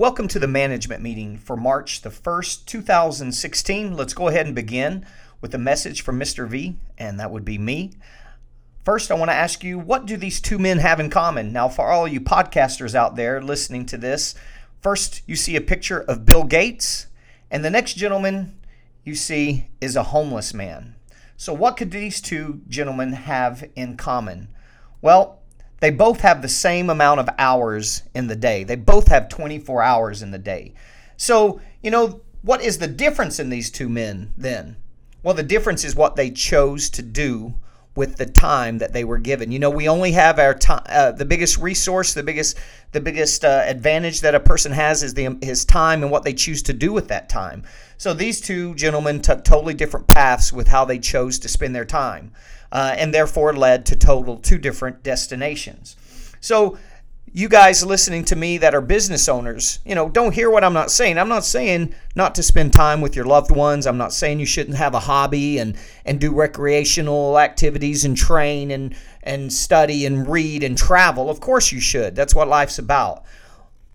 welcome to the management meeting for March the 1st, 2016. Let's go ahead and begin with a message from Mr. V, and that would be me. First, I want to ask you, what do these two men have in common? Now, for all you podcasters out there listening to this, first you see a picture of Bill Gates, and the next gentleman you see is a homeless man. So, what could these two gentlemen have in common? Well, they both have the same amount of hours in the day. They both have 24 hours in the day. So, you know, what is the difference in these two men then? Well, the difference is what they chose to do with the time that they were given. You know, we only have our time. Uh, the biggest resource, the biggest, the biggest uh, advantage that a person has is the his time and what they choose to do with that time. So these two gentlemen took totally different paths with how they chose to spend their time uh, and therefore led to total two different destinations. So, you guys listening to me that are business owners, you know, don't hear what I'm not saying. I'm not saying not to spend time with your loved ones. I'm not saying you shouldn't have a hobby and and do recreational activities and train and and study and read and travel. Of course you should. That's what life's about.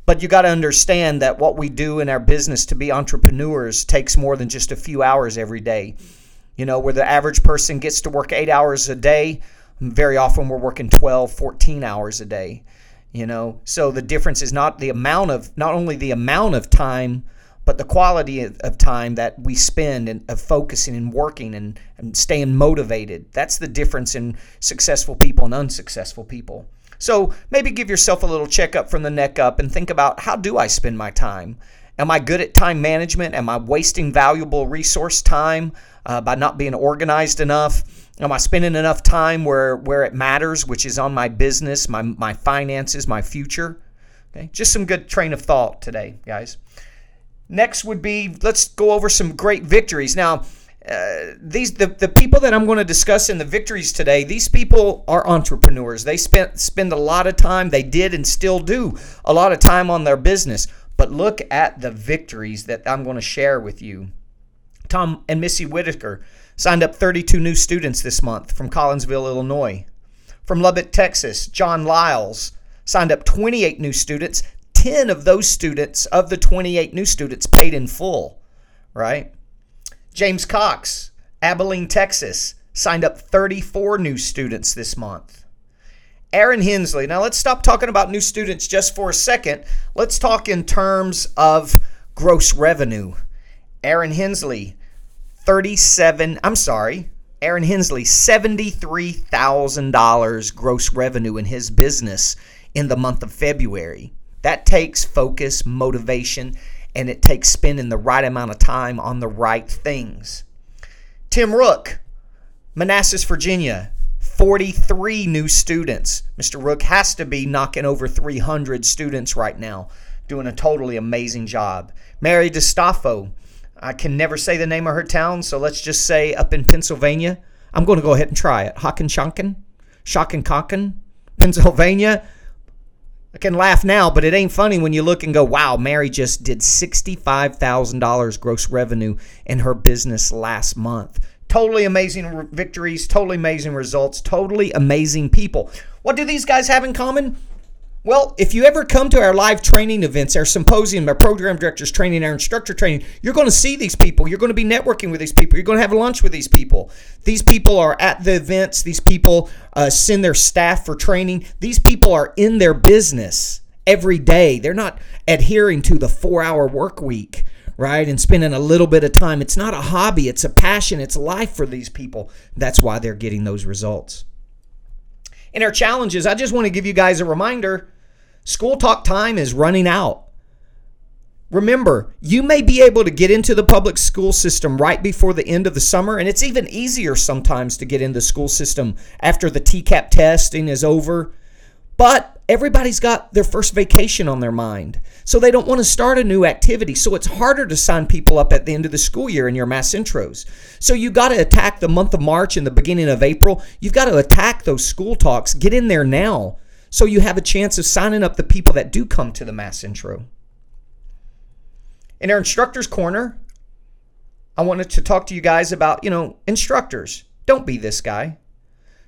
But you got to understand that what we do in our business to be entrepreneurs takes more than just a few hours every day. You know, where the average person gets to work eight hours a day, very often we're working 12, 14 hours a day. You know, so the difference is not the amount of, not only the amount of time, but the quality of, time that we spend and of focusing and working and, and staying motivated. That's the difference in successful people and unsuccessful people. So maybe give yourself a little checkup from the neck up and think about how do I spend my time? Am I good at time management? Am I wasting valuable resource time? uh, by not being organized enough? Am I spending enough time where where it matters, which is on my business, my my finances, my future? Okay, just some good train of thought today, guys. Next would be let's go over some great victories. Now, uh, these the, the people that I'm going to discuss in the victories today. These people are entrepreneurs. They spent spend a lot of time. They did and still do a lot of time on their business. But look at the victories that I'm going to share with you Tom and Missy Whitaker signed up 32 new students this month from Collinsville, Illinois. From Lubbock, Texas, John Lyles signed up 28 new students. 10 of those students, of the 28 new students, paid in full, right? James Cox, Abilene, Texas, signed up 34 new students this month. Aaron Hensley. Now let's stop talking about new students just for a second. Let's talk in terms of gross revenue. Aaron Hensley, 37, I'm sorry, Aaron Hensley, $73,000 gross revenue in his business in the month of February. That takes focus, motivation, and it takes spending the right amount of time on the right things. Tim Rook, Manassas, Virginia, 43 new students. Mr. Rook has to be knocking over 300 students right now, doing a totally amazing job. Mary DeStaffo, I can never say the name of her town, so let's just say up in Pennsylvania. I'm going to go ahead and try it. Hockenshonken, Shockenkonken, Pennsylvania. I can laugh now, but it ain't funny when you look and go, wow, Mary just did $65,000 gross revenue in her business last month. Totally amazing victories, totally amazing results, totally amazing people. What do these guys have in common? Well, if you ever come to our live training events, our symposium, our program directors training, our instructor training, you're going to see these people. You're going to be networking with these people. You're going to have lunch with these people. These people are at the events. These people uh, send their staff for training. These people are in their business every day. They're not adhering to the four hour work week, right? And spending a little bit of time. It's not a hobby, it's a passion, it's life for these people. That's why they're getting those results. In our challenges, I just want to give you guys a reminder School talk time is running out. Remember, you may be able to get into the public school system right before the end of the summer, and it's even easier sometimes to get into the school system after the TCAP testing is over. But everybody's got their first vacation on their mind, so they don't want to start a new activity. So it's harder to sign people up at the end of the school year in your mass intros. So you got to attack the month of March and the beginning of April. You've got to attack those school talks. Get in there now so you have a chance of signing up the people that do come to the mass intro. In our instructors corner, I wanted to talk to you guys about, you know, instructors. Don't be this guy.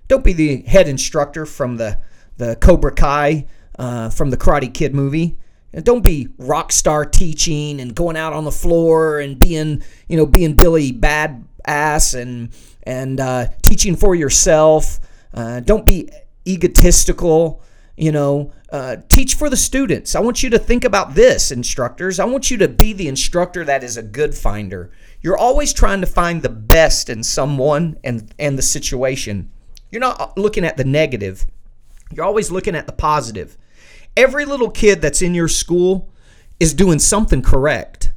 Don't be the head instructor from the the Cobra Kai uh, from the Karate Kid movie. don't be rock star teaching and going out on the floor and being, you know, being Billy bad ass and and uh, teaching for yourself. Uh, don't be egotistical. You know, uh, teach for the students. I want you to think about this, instructors. I want you to be the instructor that is a good finder. You're always trying to find the best in someone and and the situation. You're not looking at the negative. You're always looking at the positive. Every little kid that's in your school is doing something correct.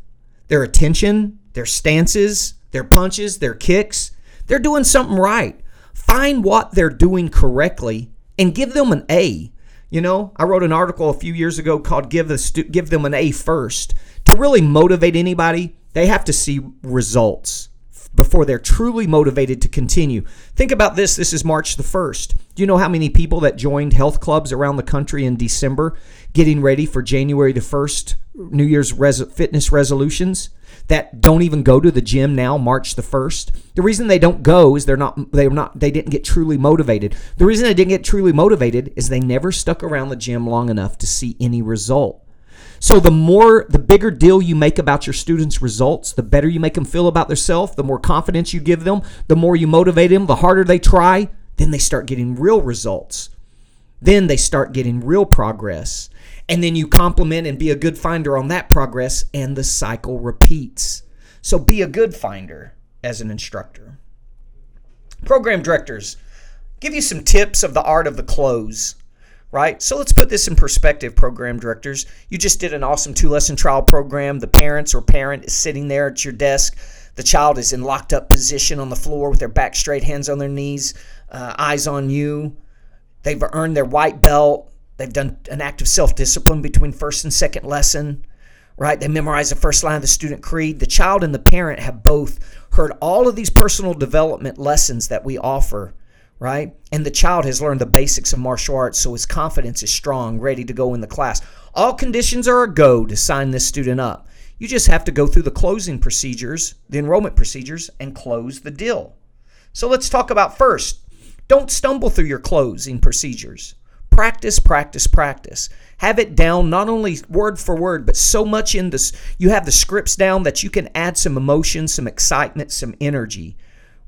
Their attention, their stances, their punches, their kicks, they're doing something right. Find what they're doing correctly and give them an A. You know, I wrote an article a few years ago called "Give the stu- Give them an A first. To really motivate anybody, they have to see results before they're truly motivated to continue. Think about this. This is March the 1st. Do you know how many people that joined health clubs around the country in December getting ready for January the 1st New Year's res- fitness resolutions that don't even go to the gym now March the 1st? The reason they don't go is they're not they're not they didn't get truly motivated. The reason they didn't get truly motivated is they never stuck around the gym long enough to see any result. So the more, the bigger deal you make about your students' results, the better you make them feel about themselves, the more confidence you give them, the more you motivate them, the harder they try, then they start getting real results. Then they start getting real progress. And then you compliment and be a good finder on that progress, and the cycle repeats. So be a good finder as an instructor. Program directors, give you some tips of the art of the close right? So let's put this in perspective, program directors. You just did an awesome two lesson trial program. The parents or parent is sitting there at your desk. The child is in locked up position on the floor with their back straight, hands on their knees, uh, eyes on you. They've earned their white belt. They've done an act of self discipline between first and second lesson, right? They memorize the first line of the student creed. The child and the parent have both heard all of these personal development lessons that we offer right? And the child has learned the basics of martial arts, so his confidence is strong, ready to go in the class. All conditions are a go to sign this student up. You just have to go through the closing procedures, the enrollment procedures, and close the deal. So let's talk about first. Don't stumble through your closing procedures. Practice, practice, practice. Have it down not only word for word, but so much in this. You have the scripts down that you can add some emotion, some excitement, some energy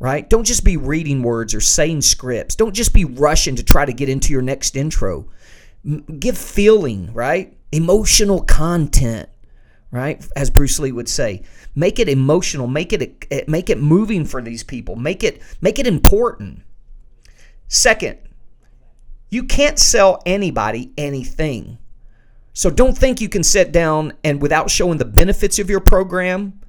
right? Don't just be reading words or saying scripts. Don't just be rushing to try to get into your next intro. Give feeling, right? Emotional content, right? As Bruce Lee would say, make it emotional, make it eh, make it moving for these people. Make it make it important. Second, you can't sell anybody anything. So don't think you can sit down and without showing the benefits of your program,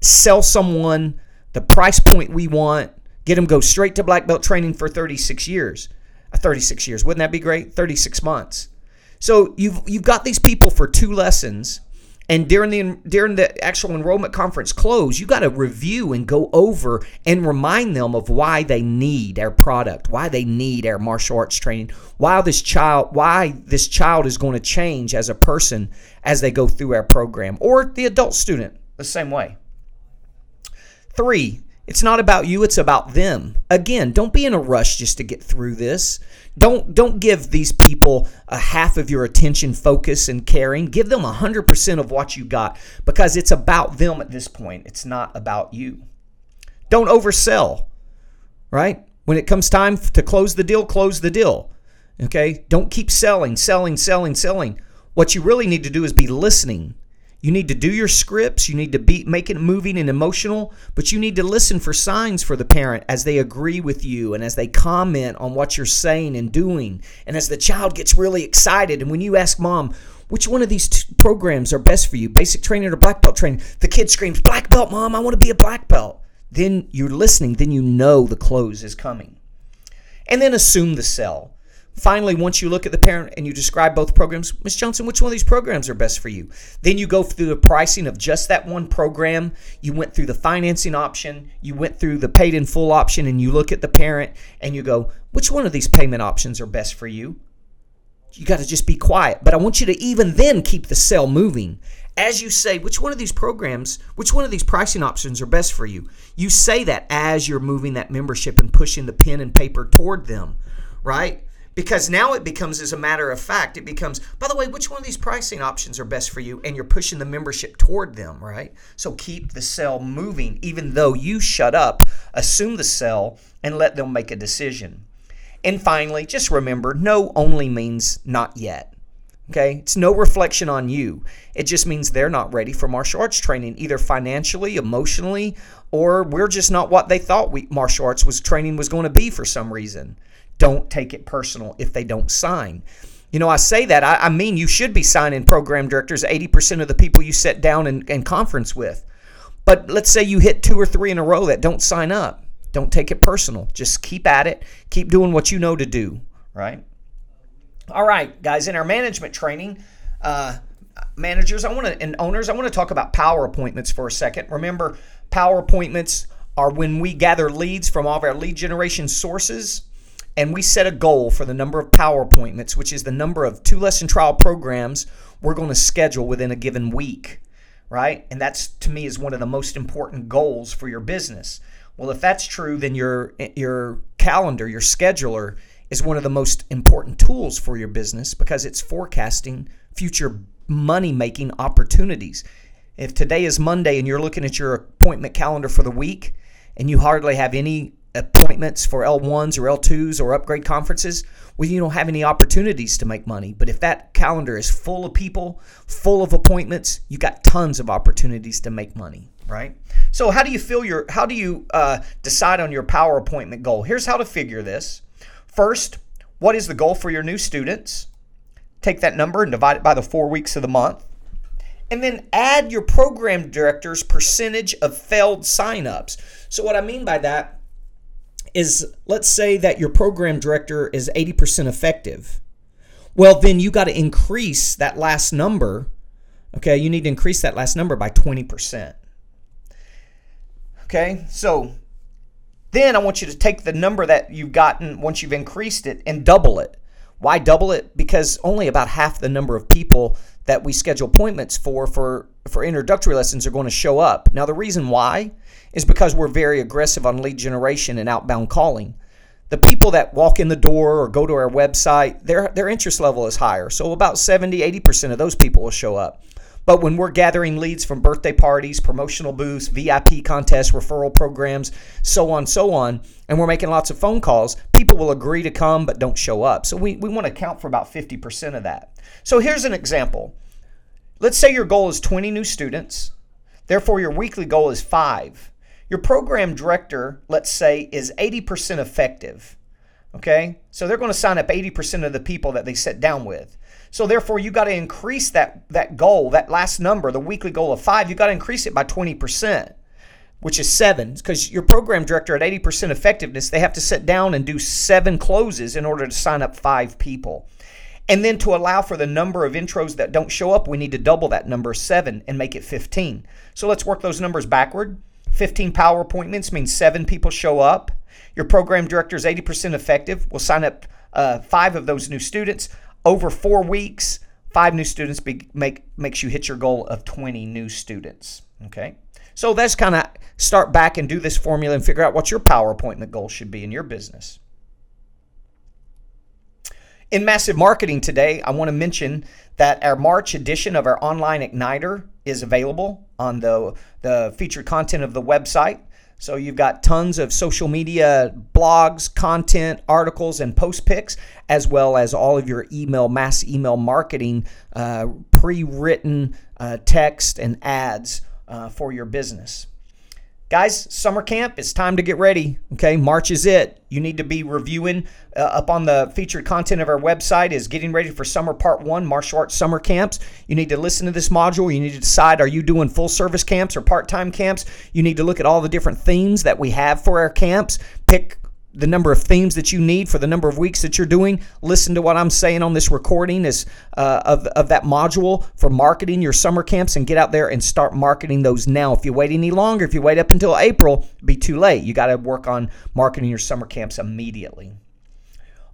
sell someone the price point we want, get them go straight to black belt training for 36 years. Uh, 36 years. Wouldn't that be great? 36 months. So you've you've got these people for two lessons and during the during the actual enrollment conference close, you got to review and go over and remind them of why they need our product, why they need our martial arts training, why this child why this child is going to change as a person as they go through our program or the adult student the same way. Three, it's not about you, it's about them. Again, don't be in a rush just to get through this. Don't don't give these people a half of your attention, focus and caring. Give them 100% of what you got because it's about them at this point. It's not about you. Don't oversell. Right? When it comes time to close the deal, close the deal. Okay? Don't keep selling, selling, selling, selling. What you really need to do is be listening you need to do your scripts, you need to be make it moving and emotional, but you need to listen for signs for the parent as they agree with you and as they comment on what you're saying and doing. And as the child gets really excited and when you ask mom, which one of these t- programs are best for you, basic training or black belt training? The kid screams, "Black belt, mom, I want to be a black belt." Then you're listening, then you know the close is coming. And then assume the sell. Finally, once you look at the parent and you describe both programs, Ms. Johnson, which one of these programs are best for you? Then you go through the pricing of just that one program. You went through the financing option, you went through the paid in full option, and you look at the parent and you go, which one of these payment options are best for you? You got to just be quiet. But I want you to even then keep the sell moving. As you say, which one of these programs, which one of these pricing options are best for you? You say that as you're moving that membership and pushing the pen and paper toward them, right? Because now it becomes as a matter of fact it becomes by the way which one of these pricing options are best for you? And you're pushing the membership toward them right? So keep the sale moving even though you shut up assume the sell and let them make a decision. And finally just remember no only means not yet okay? It's no reflection on you. It just means they're not ready for martial arts training either financially emotionally or we're just not what they thought we martial arts was training was going to be for some reason don't take it personal if they don't sign. You know, I say that, I, I mean, you should be signing program directors 80% of the people you sit down and, and conference with. But let's say you hit two or three in a row that don't sign up. Don't take it personal. Just keep at it. Keep doing what you know to do, right? All right, guys, in our management training, uh, managers, I want to and owners, I want to talk about power appointments for a second. Remember, power appointments are when we gather leads from all of our lead generation sources and we set a goal for the number of power appointments, which is the number of two lesson trial programs we're going to schedule within a given week, right? And that's to me is one of the most important goals for your business. Well, if that's true, then your your calendar, your scheduler is one of the most important tools for your business because it's forecasting future money making opportunities. If today is Monday and you're looking at your appointment calendar for the week and you hardly have any appointments for L1s or L2s or upgrade conferences, well, you don't have any opportunities to make money. But if that calendar is full of people, full of appointments, you got tons of opportunities to make money, right? So how do you feel your? How do you uh, decide on your power appointment goal? Here's how to figure this. First, what is the goal for your new students? Take that number and divide it by the four weeks of the month. And then add your program director's percentage of failed signups. So, what I mean by that is let's say that your program director is 80% effective. Well, then you got to increase that last number. Okay, you need to increase that last number by 20%. Okay, so then I want you to take the number that you've gotten once you've increased it and double it. Why double it? Because only about half the number of people that we schedule appointments for for for introductory lessons are going to show up. Now the reason why is because we're very aggressive on lead generation and outbound calling. The people that walk in the door or go to our website, their their interest level is higher. So about 70, 80% of those people will show up. But when we're gathering leads from birthday parties, promotional booths, VIP contests, referral programs, so on, so on, and we're making lots of phone calls, people will agree to come but don't show up. So we, we want to account for about 50% of that. So here's an example. Let's say your goal is 20 new students. Therefore, your weekly goal is five. Your program director, let's say, is 80% effective. Okay? So they're going to sign up 80% of the people that they sit down with. So therefore, you got to increase that that goal, that last number, the weekly goal of five. You got to increase it by 20%, which is seven, because your program director at 80% effectiveness, they have to sit down and do seven closes in order to sign up five people. And then to allow for the number of intros that don't show up, we need to double that number seven and make it 15. So let's work those numbers backward. 15 power appointments means seven people show up. Your program director is 80% effective. We'll sign up uh, five of those new students. Over four weeks, five new students be, make makes you hit your goal of 20 new students. Okay. So that's kind of start back and do this formula and figure out what your power appointment goal should be in your business. In massive marketing today, I want to mention that our March edition of our online igniter is available on the, the featured content of the website. So you've got tons of social media blogs, content, articles, and post pics, as well as all of your email, mass email marketing, uh, pre written uh, text and ads uh, for your business. Guys, summer camp, it's time to get ready. Okay, March is it. You need to be reviewing uh, up on the featured content of our website is getting ready for summer part one, martial arts summer camps. You need to listen to this module. You need to decide are you doing full service camps or part time camps? You need to look at all the different themes that we have for our camps. Pick the number of themes that you need for the number of weeks that you're doing. Listen to what I'm saying on this recording is uh, of, of that module for marketing your summer camps and get out there and start marketing those now. If you wait any longer, if you wait up until April, be too late. You got to work on marketing your summer camps immediately.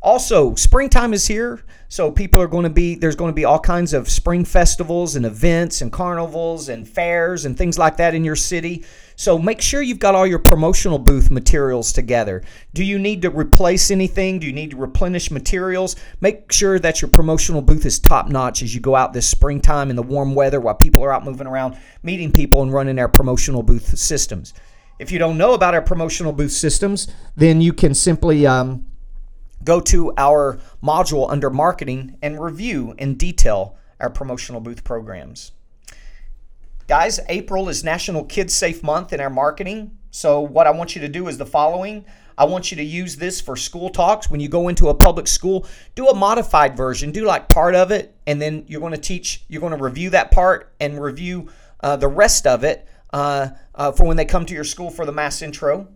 Also, springtime is here, so people are going to be there's going to be all kinds of spring festivals and events and carnivals and fairs and things like that in your city. So make sure you've got all your promotional booth materials together. Do you need to replace anything? Do you need to replenish materials? Make sure that your promotional booth is top notch as you go out this springtime in the warm weather while people are out moving around, meeting people and running their promotional booth systems. If you don't know about our promotional booth systems, then you can simply um, go to our module under marketing and review in detail our promotional booth programs. Guys, April is National Kids Safe Month in our marketing. So, what I want you to do is the following. I want you to use this for school talks. When you go into a public school, do a modified version. Do like part of it, and then you're going to teach, you're going to review that part and review uh, the rest of it uh, uh, for when they come to your school for the mass intro.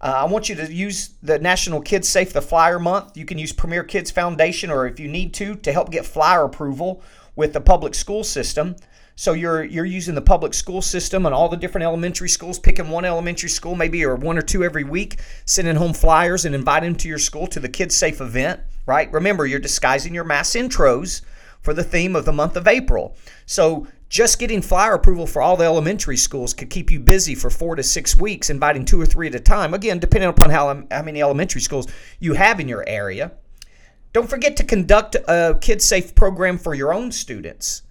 Uh, I want you to use the National Kids Safe the Flyer Month. You can use Premier Kids Foundation, or if you need to, to help get flyer approval with the public school system. So you're you're using the public school system and all the different elementary schools, picking one elementary school maybe or one or two every week, sending home flyers and inviting them to your school to the Kids Safe event. Right? Remember, you're disguising your mass intros for the theme of the month of April. So just getting flyer approval for all the elementary schools could keep you busy for four to six weeks, inviting two or three at a time. Again, depending upon how, um, how many elementary schools you have in your area. Don't forget to conduct a Kids Safe program for your own students,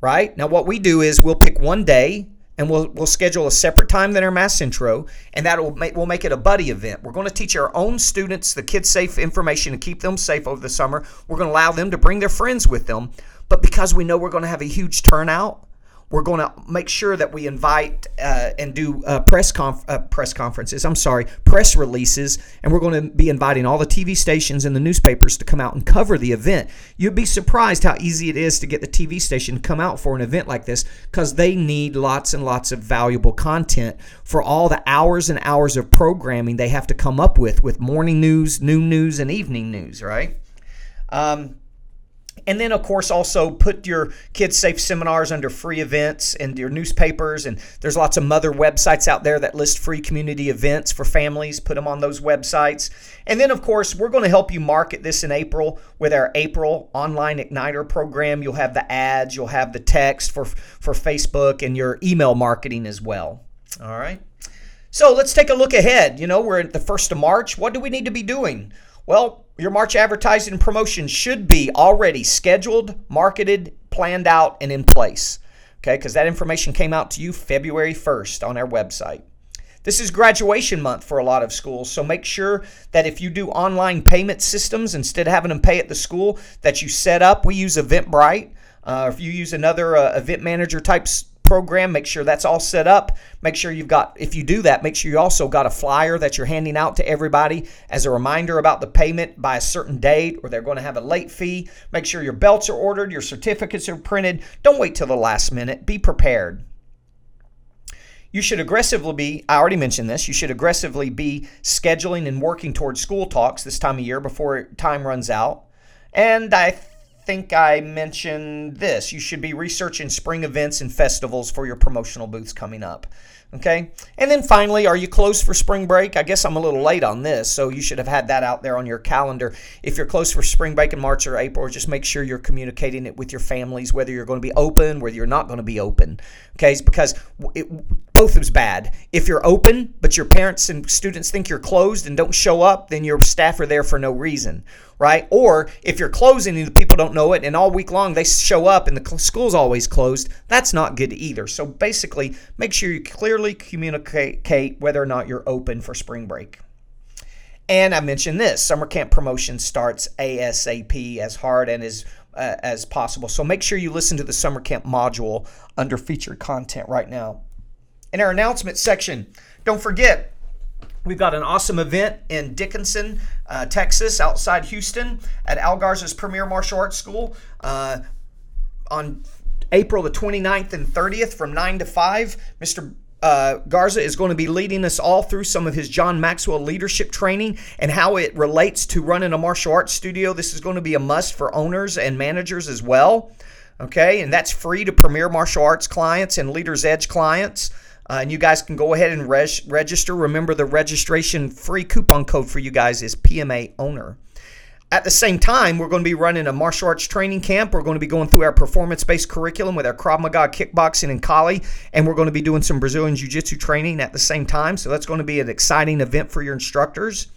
right? Now, what we do is we'll pick one day and we'll, we'll schedule a separate time than our mass intro, and that will make, we'll make it a buddy event. We're going to teach our own students the Kids Safe information to keep them safe over the summer. We're going to allow them to bring their friends with them but because we know we're going to have a huge turnout, we're going to make sure that we invite uh, and do uh, press conf- uh, press conferences. I'm sorry, press releases, and we're going to be inviting all the TV stations and the newspapers to come out and cover the event. You'd be surprised how easy it is to get the TV station to come out for an event like this because they need lots and lots of valuable content for all the hours and hours of programming they have to come up with with morning news, noon news, and evening news. Right. Um, and then, of course, also put your kids safe seminars under free events and your newspapers. And there's lots of mother websites out there that list free community events for families. Put them on those websites. And then, of course, we're going to help you market this in April with our April Online Igniter program. You'll have the ads, you'll have the text for, for Facebook, and your email marketing as well. All right. So let's take a look ahead. You know, we're at the 1st of March. What do we need to be doing? Well, your March advertising promotion should be already scheduled, marketed, planned out, and in place. Okay, because that information came out to you February 1st on our website. This is graduation month for a lot of schools, so make sure that if you do online payment systems instead of having them pay at the school, that you set up. We use Eventbrite. Uh, if you use another uh, event manager type program. Make sure that's all set up. Make sure you've got, if you do that, make sure you also got a flyer that you're handing out to everybody as a reminder about the payment by a certain date or they're going to have a late fee. Make sure your belts are ordered, your certificates are printed. Don't wait till the last minute. Be prepared. You should aggressively be, I already mentioned this, you should aggressively be scheduling and working towards school talks this time of year before time runs out. And I think I mentioned this. You should be researching spring events and festivals for your promotional booths coming up. Okay. And then finally, are you closed for spring break? I guess I'm a little late on this, so you should have had that out there on your calendar. If you're closed for spring break in March or April, just make sure you're communicating it with your families, whether you're going to be open, whether you're not going to be open. Okay. It's because it, both is bad. If you're open, but your parents and students think you're closed and don't show up, then your staff are there for no reason right? Or if you're closing and the people don't know it and all week long they show up and the school's always closed, that's not good either. So basically, make sure you clearly communicate whether or not you're open for spring break. And I mentioned this summer camp promotion starts ASAP as hard and as uh, as possible. So make sure you listen to the summer camp module under featured content right now. In our announcement section, don't forget We've got an awesome event in Dickinson, uh, Texas, outside Houston, at Al Garza's Premier Martial Arts School uh, on April the 29th and 30th from 9 to 5. Mr. Uh, Garza is going to be leading us all through some of his John Maxwell leadership training and how it relates to running a martial arts studio. This is going to be a must for owners and managers as well. Okay, and that's free to Premier Martial Arts clients and Leaders Edge clients. Uh, and you guys can go ahead and res- register. Remember, the registration free coupon code for you guys is PMA owner. At the same time, we're going to be running a martial arts training camp. We're going to be going through our performance based curriculum with our Krav Maga kickboxing and Kali, and we're going to be doing some Brazilian Jiu Jitsu training at the same time. So that's going to be an exciting event for your instructors.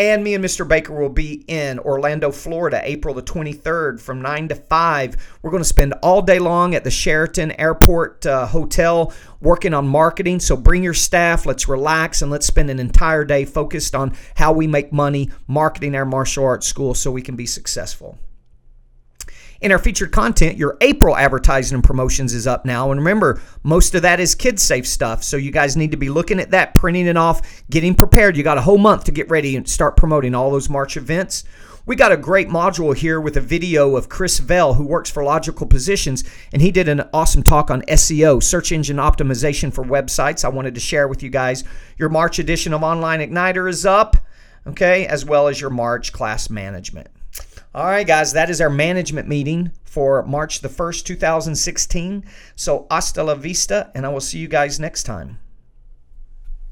And me and Mr. Baker will be in Orlando, Florida, April the 23rd from 9 to 5. We're going to spend all day long at the Sheraton Airport uh, Hotel working on marketing. So bring your staff, let's relax, and let's spend an entire day focused on how we make money marketing our martial arts school so we can be successful. In our featured content, your April advertising and promotions is up now. And remember, most of that is kid safe stuff. So you guys need to be looking at that, printing it off, getting prepared. You got a whole month to get ready and start promoting all those March events. We got a great module here with a video of Chris Vell, who works for Logical Positions, and he did an awesome talk on SEO, search engine optimization for websites. I wanted to share with you guys. Your March edition of Online Igniter is up, okay, as well as your March class management. All right, guys, that is our management meeting for March the 1st, 2016. So, hasta la vista, and I will see you guys next time.